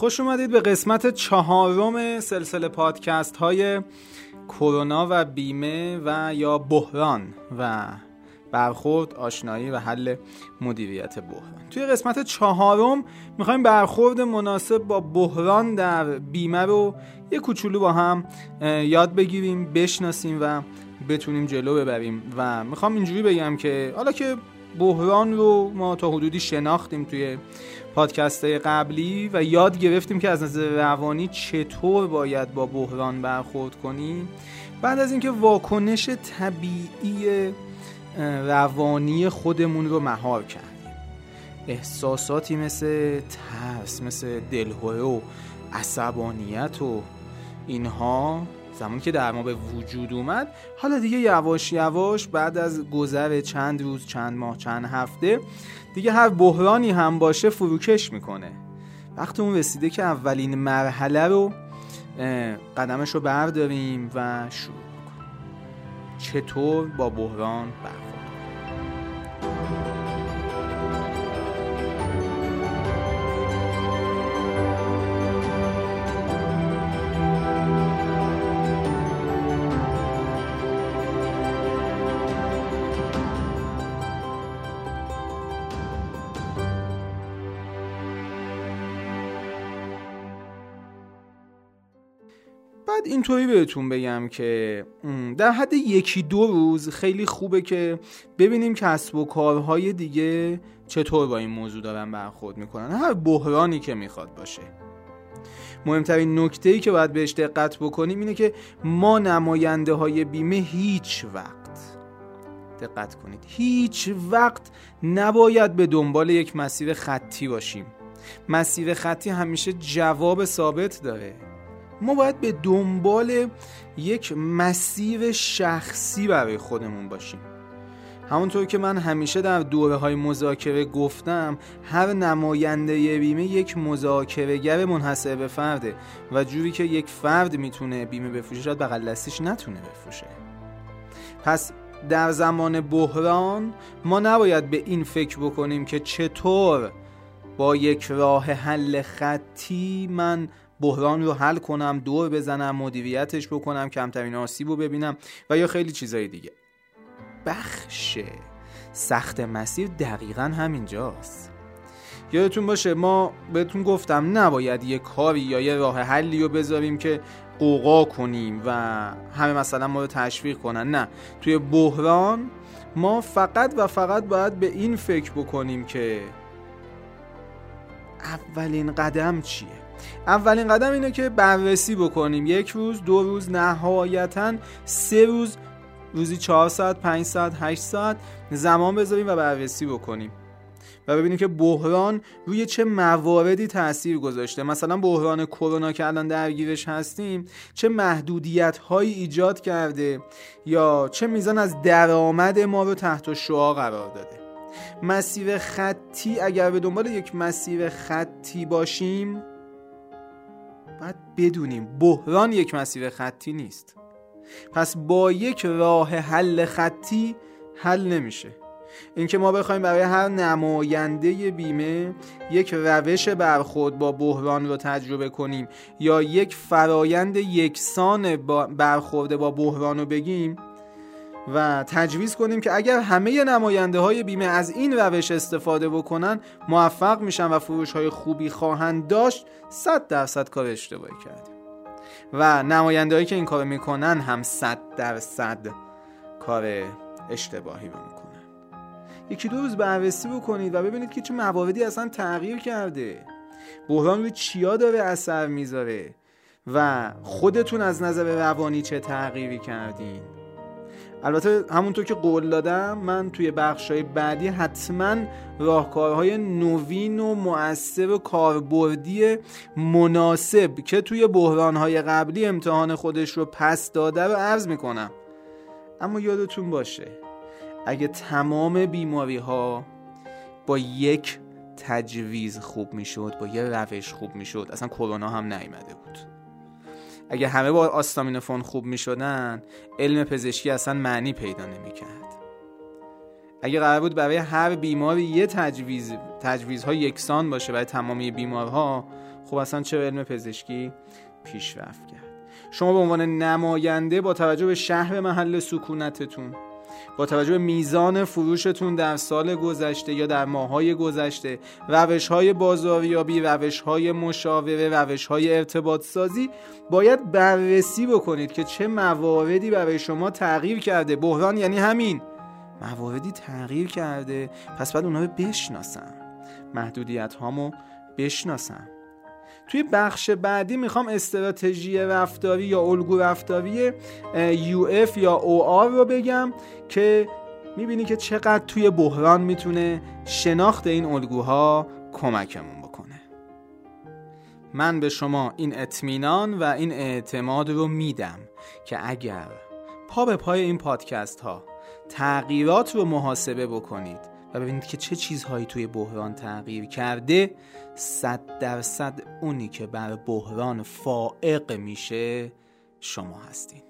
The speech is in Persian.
خوش اومدید به قسمت چهارم سلسله پادکست های کرونا و بیمه و یا بحران و برخورد آشنایی و حل مدیریت بحران. توی قسمت چهارم می‌خوایم برخورد مناسب با بحران در بیمه رو یه کوچولو با هم یاد بگیریم بشناسیم و بتونیم جلو ببریم. و می‌خوام اینجوری بگم که حالا که بحران رو ما تا حدودی شناختیم توی پادکست قبلی و یاد گرفتیم که از نظر روانی چطور باید با بحران برخورد کنیم بعد از اینکه واکنش طبیعی روانی خودمون رو مهار کردیم. احساساتی مثل ترس مثل دلهوره و عصبانیت و اینها زمانی که در ما به وجود اومد حالا دیگه یواش یواش بعد از گذر چند روز چند ماه چند هفته دیگه هر بحرانی هم باشه فروکش می‌کنه. وقتی اون رسیده که اولین مرحله رو قدمش رو برداریم و شروع کنیم چطور با بحران برخورد بعد اینطوری بهتون بگم که در حد یکی دو روز خیلی خوبه که ببینیم کسب و کارهای دیگه چطور با این موضوع دارن برخورد می‌کنن. هر بحرانی که می‌خواد باشه. مهمترین نکته ای که باید بهش دقت بکنیم اینه که ما نماینده های بیمه هیچ وقت دقت کنید هیچ وقت نباید به دنبال یک مسیر خطی باشیم. مسیر خطی همیشه جواب ثابت داره. ما باید به دنبال یک مسیر شخصی برای خودمون باشیم. همونطور که من همیشه در دوره های مذاکره گفتم هر نماینده بیمه یک مذاکرهگر منحصر به فرده و جوری که یک فرد می‌تونه بیمه بفروشه شاید بغل دستش نتونه بفروشه. پس در زمان بحران ما نباید به این فکر بکنیم که چطور با یک راه حل خطی من بحران رو حل کنم دور بزنم مدیریتش بکنم کمترین آسیب رو ببینم و یا خیلی چیزای دیگه. بخش سخت مسیر دقیقا همینجاست. یادتون باشه ما بهتون گفتم نباید یه کاری یا یه راه حلی رو بذاریم که قوقا کنیم و همه مثلا ما رو تشویق کنن. نه توی بحران ما فقط و فقط باید به این فکر بکنیم که اولین قدم چیه؟ اولین قدم اینه که بررسی بکنیم. یک روز دو روز نهایتا سه روز روزی چهار ساعت پنج ساعت هشت ساعت زمان بذاریم و بررسی بکنیم. و ببینیم که بحران روی چه مواردی تاثیر گذاشته. مثلا بحران کرونا که الان درگیرش هستیم چه محدودیت هایی ایجاد کرده یا چه میزان از درآمد ما رو تحت شعا قرار داده. مسیر خطی اگر به دنبال یک مسیر خطی باشیم باید بدونیم بحران یک مسیر خطی نیست. پس با یک راه حل خطی حل نمیشه. اینکه ما بخوایم برای هر نماینده بیمه یک روش برخورد با بحران رو تجربه کنیم یا یک فرایند یکسان برخورد با بحران رو بگیم و تجویز کنیم که اگر همه نماینده های بیمه از این روش استفاده بکنن موفق میشن و فروش های خوبی خواهند داشت 100 درصد کار اشتباهی کردیم. و نماینده هایی که این کار می‌کنن هم 100 درصد کار اشتباهی رو می‌کنن. یکی دو روز بررسی بکنید و ببینید که چه مواردی اصلا تغییر کرده. بحران روی چیا داره اثر می‌ذاره؟ و خودتون از نظر روانی چه تغییری کردین؟ البته همونطور که قول دادم من توی بخشای بعدی حتما راهکارهای نوین و مؤثر و کاربردی مناسب که توی بحرانهای قبلی امتحان خودش رو پس داده رو عرض می‌کنم. اما یادتون باشه اگه تمام بیماری ها با یک تجویز خوب می‌شد با یه روش خوب می‌شد اصلا کرونا هم نیامده بود. اگه همه با آستامینوفون خوب می شدن علم پزشکی اصلا معنی پیدا نمی کرد اگه قرار بود برای هر بیماری یه تجویز تجویزها یکسان باشه برای تمامی بیمارها خب اصلا چه علم پزشکی پیشرفت کرد؟ شما به عنوان نماینده با توجه به شهر محل سکونتتون با توجه به میزان فروشتون در سال گذشته یا در ماهای گذشته روش های بازاریابی روش های مشاوره روش های ارتباط سازی باید بررسی بکنید که چه مواردی برای شما تغییر کرده. بحران یعنی همین. مواردی تغییر کرده. پس بعد اونها رو بشناسم محدودیت هامو بشناسم توی بخش بعدی می‌خوام استراتژی رفتاری یا الگو رفتاری UF یا OR رو بگم که می‌بینی که چقدر توی بحران می‌تونه شناخت این الگوها کمکمون بکنه. من به شما این اطمینان و این اعتماد رو میدم که اگر پا به پای این پادکست ها تغییرات رو محاسبه بکنید و ببینید که چه چیزهایی توی بحران تغییر کرده صد درصد اونی که بر بحران فائق میشه شما هستین.